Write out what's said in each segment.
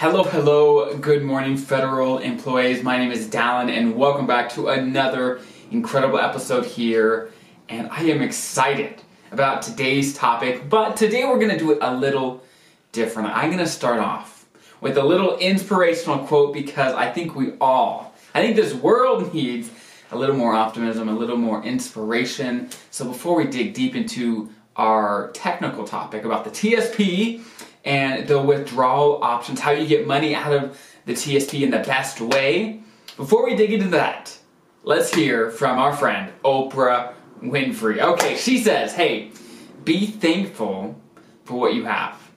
Hello, hello, good morning, federal employees. My name is Dallen, and welcome back to another incredible episode here. And I am excited about today's topic, but today we're going to do it a little different. I'm going to start off with a little inspirational quote because I think we all, I think this world needs a little more optimism, a little more inspiration. So before we dig deep into our technical topic about the TSP and the withdrawal options, how you get money out of the TSP in the best way. Before we dig into that, let's hear from our friend Oprah Winfrey. Okay, she says, hey, be thankful for what you have,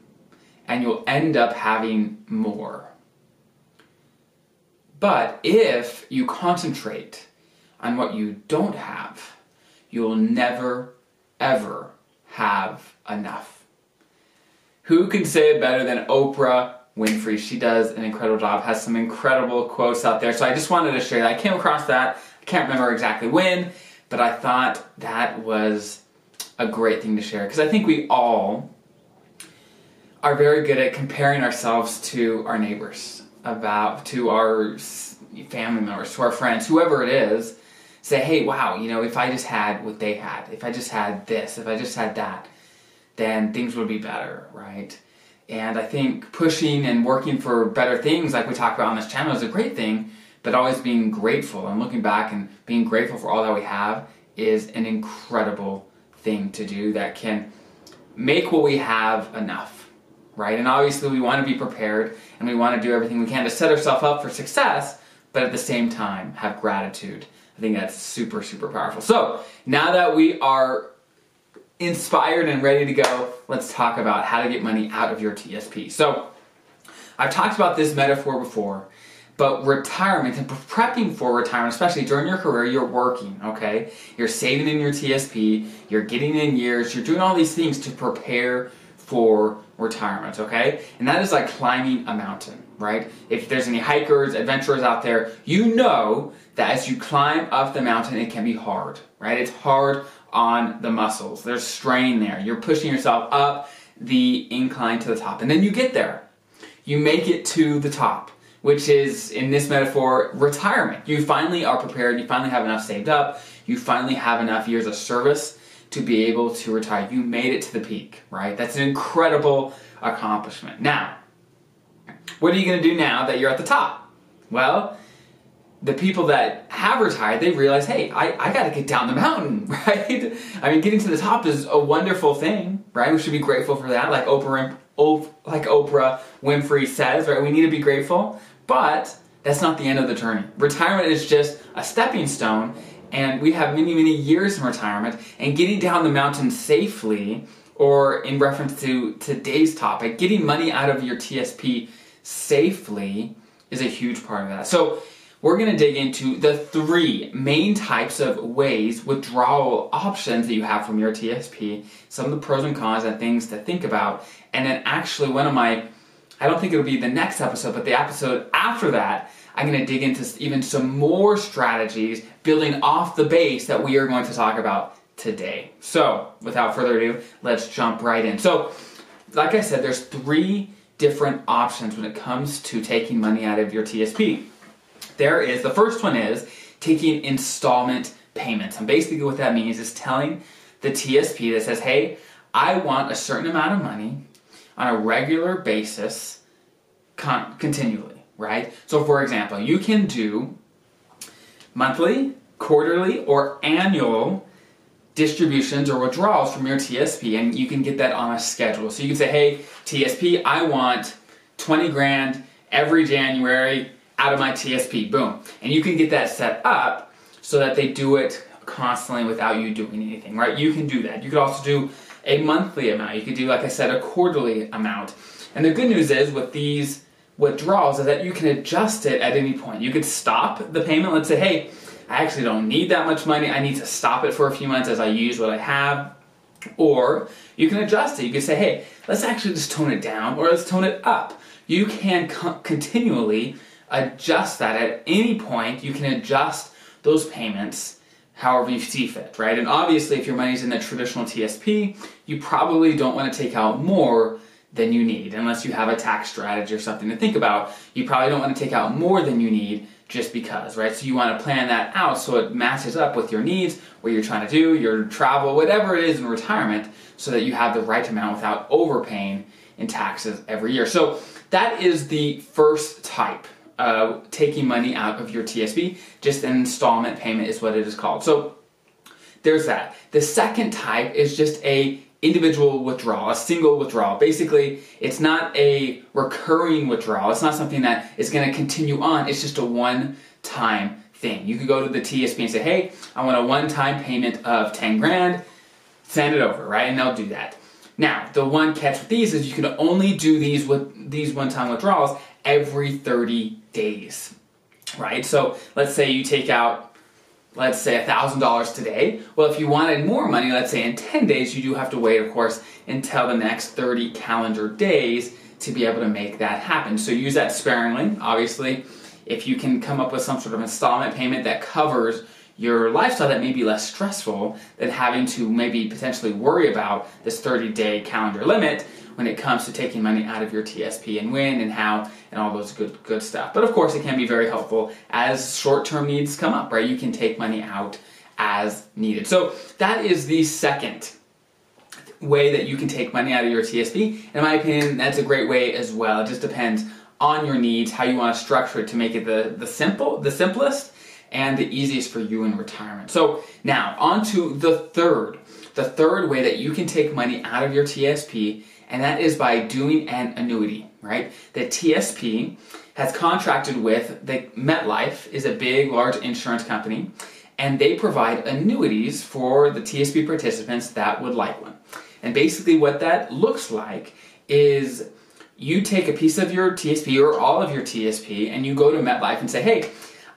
and you'll end up having more. But if you concentrate on what you don't have, you'll never, ever have enough. Who can say it better than Oprah Winfrey? She does an incredible job, has some incredible quotes out there. So I just wanted to share that. I came across that. I can't remember exactly when, but I thought that was a great thing to share because I think we all are very good at comparing ourselves to our neighbors, about to our family members, to our friends, whoever it is. Say, hey, wow, you know, if I just had what they had, if I just had this, if I just had that, then things would be better, right? And I think pushing and working for better things, like we talk about on this channel, is a great thing, but always being grateful and looking back and being grateful for all that we have is an incredible thing to do that can make what we have enough, right? And obviously, we want to be prepared and we want to do everything we can to set ourselves up for success, but at the same time, have gratitude. I think that's super, super powerful. So, now that we are inspired and ready to go, let's talk about how to get money out of your TSP. So, I've talked about this metaphor before, but retirement and prepping for retirement, especially during your career, you're working, okay? You're saving in your TSP, you're getting in years, you're doing all these things to prepare for retirement, okay? And that is like climbing a mountain, right? If there's any hikers, adventurers out there, you know that as you climb up the mountain, it can be hard, right? It's hard on the muscles. There's strain there. You're pushing yourself up the incline to the top. And then you get there. You make it to the top, which is, in this metaphor, retirement. You finally are prepared. You finally have enough saved up. You finally have enough years of service to be able to retire. You made it to the peak, right? That's an incredible accomplishment. Now, what are you going to do now that you're at the top? Well, the people that have retired, they realize, hey, I, I got to get down the mountain, right? I mean, getting to the top is a wonderful thing, right? We should be grateful for that, like Oprah, like Oprah Winfrey says, right? We need to be grateful, but that's not the end of the journey. Retirement is just a stepping stone, and we have many, many years in retirement. And getting down the mountain safely, or in reference to today's topic, getting money out of your TSP safely is a huge part of that. So we're going to dig into the three main types of ways, withdrawal options that you have from your TSP, some of the pros and cons and things to think about, and then actually one of my, I don't think it'll be the next episode, but the episode after that, I'm going to dig into even some more strategies building off the base that we are going to talk about today. So, without further ado, let's jump right in. So, like I said, there's three different options when it comes to taking money out of your TSP there is the first one is taking installment payments. And basically, what that means is telling the TSP that says, hey, I want a certain amount of money on a regular basis con- continually, right? So, for example, you can do monthly, quarterly, or annual distributions or withdrawals from your TSP, and you can get that on a schedule. So, you can say, hey, TSP, I want 20 grand every January out of my TSP, boom. And you can get that set up so that they do it constantly without you doing anything, right? You can do that. You could also do a monthly amount. You could do, like I said, a quarterly amount. And the good news is with these withdrawals is that you can adjust it at any point. You could stop the payment. Let's say, hey, I actually don't need that much money. I need to stop it for a few months as I use what I have. Or you can adjust it. You can say, hey, let's actually just tone it down or let's tone it up. You can co- continually adjust that at any point. You can adjust those payments however you see fit, right? And obviously, if your money's in the traditional TSP, you probably don't want to take out more than you need, unless you have a tax strategy or something to think about. You probably don't want to take out more than you need just because, right? So you want to plan that out so it matches up with your needs, what you're trying to do, your travel, whatever it is in retirement, so that you have the right amount without overpaying in taxes every year. So that is the first type. Uh, taking money out of your TSP, just an installment payment is what it is called. So there's that. The second type is just a individual withdrawal, a single withdrawal. Basically, it's not a recurring withdrawal. It's not something that is going to continue on. It's just a one-time thing. You could go to the TSP and say, "Hey, I want a one-time payment of 10 grand. Send it over," right? And they'll do that. Now, the one catch with these is you can only do these with these one-time withdrawals every 30 days. Right? So, let's say you take out let's say $1,000 today. Well, if you wanted more money, let's say in 10 days, you do have to wait, of course, until the next 30 calendar days to be able to make that happen. So use that sparingly, obviously. If you can come up with some sort of installment payment that covers your lifestyle that may be less stressful than having to maybe potentially worry about this 30 day calendar limit, when it comes to taking money out of your TSP and when and how and all those good good stuff. But of course, it can be very helpful as short-term needs come up, right? You can take money out as needed. So that is the second way that you can take money out of your TSP. In my opinion, that's a great way as well. It just depends on your needs, how you want to structure it to make it the, the simple, the simplest and the easiest for you in retirement. So now on to the third. The third way that you can take money out of your TSP and that is by doing an annuity, right? The TSP has contracted with the MetLife is a big, large insurance company, and they provide annuities for the TSP participants that would like one. And basically, what that looks like is you take a piece of your TSP or all of your TSP and you go to MetLife and say, hey,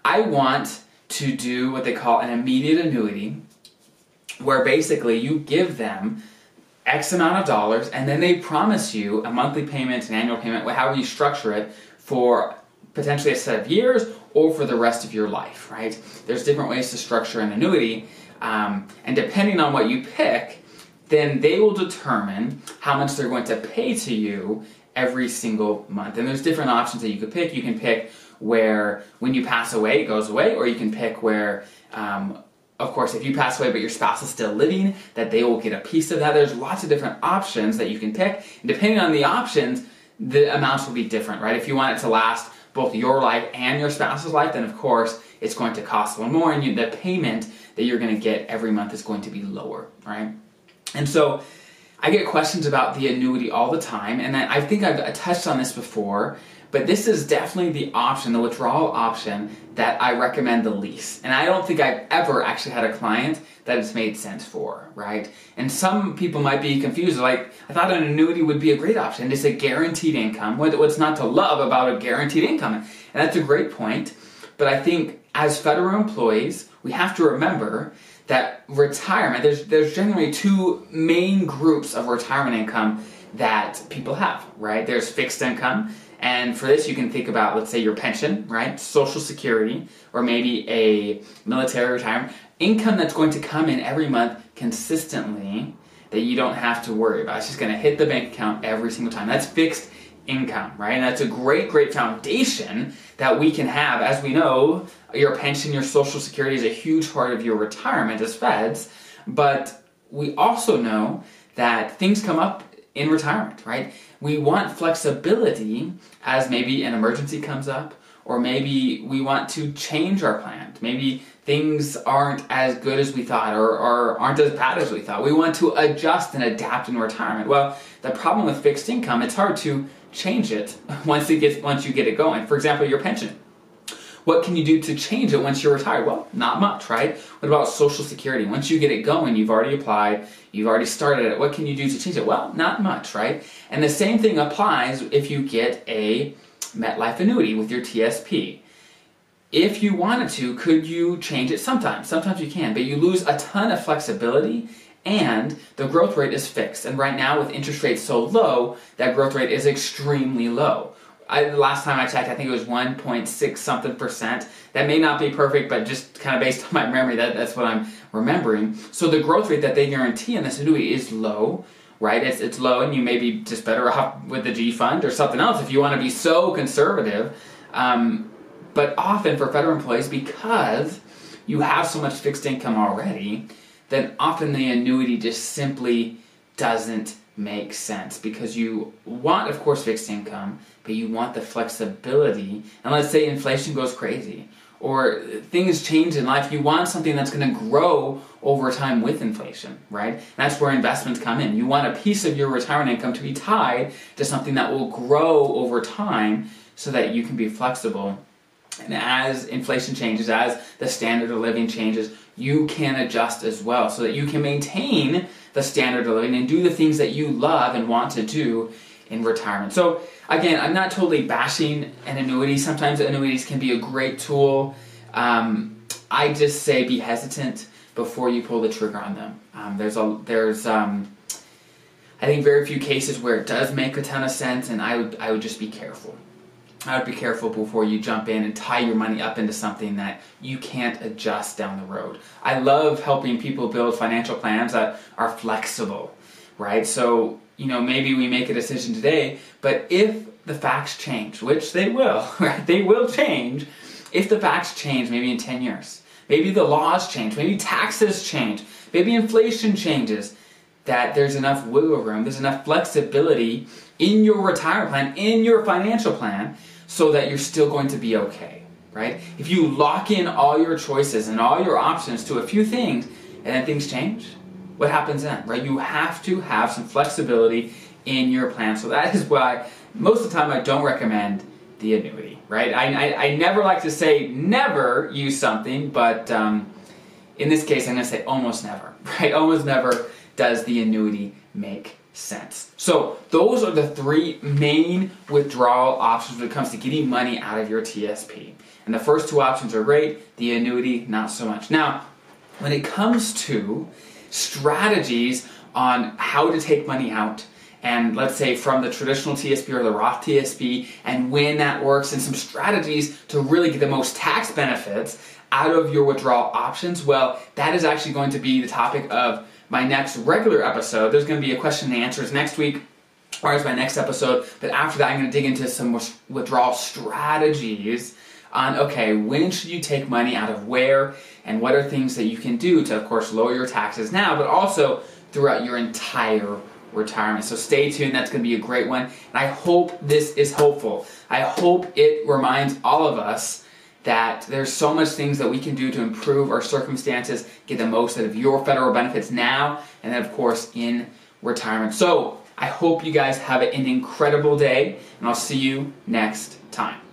I want to do what they call an immediate annuity, where basically you give them X amount of dollars, and then they promise you a monthly payment, an annual payment, however you structure it, for potentially a set of years or for the rest of your life, right? There's different ways to structure an annuity, um, and depending on what you pick, then they will determine how much they're going to pay to you every single month. And there's different options that you could pick. You can pick where when you pass away, it goes away, or you can pick where um, of course, if you pass away but your spouse is still living, that they will get a piece of that. There's lots of different options that you can pick. And depending on the options, the amounts will be different, right? If you want it to last both your life and your spouse's life, then of course it's going to cost a little more, and you, the payment that you're going to get every month is going to be lower, right? And so I get questions about the annuity all the time, and I, I think I've touched on this before. But this is definitely the option, the withdrawal option that I recommend the least. And I don't think I've ever actually had a client that it's made sense for, right? And some people might be confused, like, I thought an annuity would be a great option. It's a guaranteed income. What's not to love about a guaranteed income? And that's a great point. But I think as federal employees, we have to remember that retirement, there's, there's generally two main groups of retirement income that people have, right? There's fixed income and for this, you can think about, let's say, your pension, right? Social security, or maybe a military retirement. Income that's going to come in every month consistently that you don't have to worry about. It's just going to hit the bank account every single time. That's fixed income, right? And that's a great, great foundation that we can have. As we know, your pension, your social security is a huge part of your retirement as feds, but we also know that things come up in retirement, right? We want flexibility as maybe an emergency comes up, or maybe we want to change our plan. Maybe things aren't as good as we thought, or, or aren't as bad as we thought. We want to adjust and adapt in retirement. Well, the problem with fixed income, it's hard to change it once it gets once you get it going. For example, your pension. What can you do to change it once you're retired? Well, not much, right? What about Social Security? Once you get it going, you've already applied, you've already started it. What can you do to change it? Well, not much, right? And the same thing applies if you get a MetLife annuity with your TSP. If you wanted to, could you change it? Sometimes. Sometimes you can, but you lose a ton of flexibility and the growth rate is fixed. And right now, with interest rates so low, that growth rate is extremely low. I, the last time I checked, I think it was 1.6 something percent. That may not be perfect, but just kind of based on my memory, that, that's what I'm remembering. So the growth rate that they guarantee in this annuity is low, right? It's, it's low, and you may be just better off with the G fund or something else if you want to be so conservative. Um, but often for federal employees, because you have so much fixed income already, then often the annuity just simply doesn't make sense because you want, of course, fixed income, but you want the flexibility. And let's say inflation goes crazy or things change in life, you want something that's going to grow over time with inflation, right? And that's where investments come in. You want a piece of your retirement income to be tied to something that will grow over time so that you can be flexible. And as inflation changes, as the standard of living changes, you can adjust as well so that you can maintain the standard of living and do the things that you love and want to do in retirement. So again, I'm not totally bashing an annuity. Sometimes annuities can be a great tool. Um, I just say be hesitant before you pull the trigger on them. Um, there's a there's um, I think very few cases where it does make a ton of sense, and I would I would just be careful. I would be careful before you jump in and tie your money up into something that you can't adjust down the road. I love helping people build financial plans that are flexible, right? So you know, maybe we make a decision today, but if the facts change, which they will, right? They will change. If the facts change, maybe in 10 years, maybe the laws change, maybe taxes change, maybe inflation changes, that there's enough wiggle room, there's enough flexibility in your retirement plan, in your financial plan, so that you're still going to be okay, right? If you lock in all your choices and all your options to a few things, and then things change, what happens then, right? You have to have some flexibility in your plan. So that is why most of the time I don't recommend the annuity, right? I, I, I never like to say never use something, but um, in this case I'm going to say almost never, right? Almost never does the annuity make So those are the three main withdrawal options when it comes to getting money out of your TSP. And the first two options are great, the annuity not so much. Now, when it comes to strategies on how to take money out and let's say from the traditional TSP or the Roth TSP and when that works and some strategies to really get the most tax benefits out of your withdrawal options. Well, that is actually going to be the topic of my next regular episode. There's going to be a question and answers next week or as my next episode, but after that I'm going to dig into some withdrawal strategies on okay, when should you take money out of where and what are things that you can do to, of course, lower your taxes now, but also throughout your entire retirement. So stay tuned, that's going to be a great one. And I hope this is hopeful. I hope it reminds all of us that there's so much things that we can do to improve our circumstances, get the most out of your federal benefits now, and then, of course, in retirement. So I hope you guys have an incredible day, and I'll see you next time.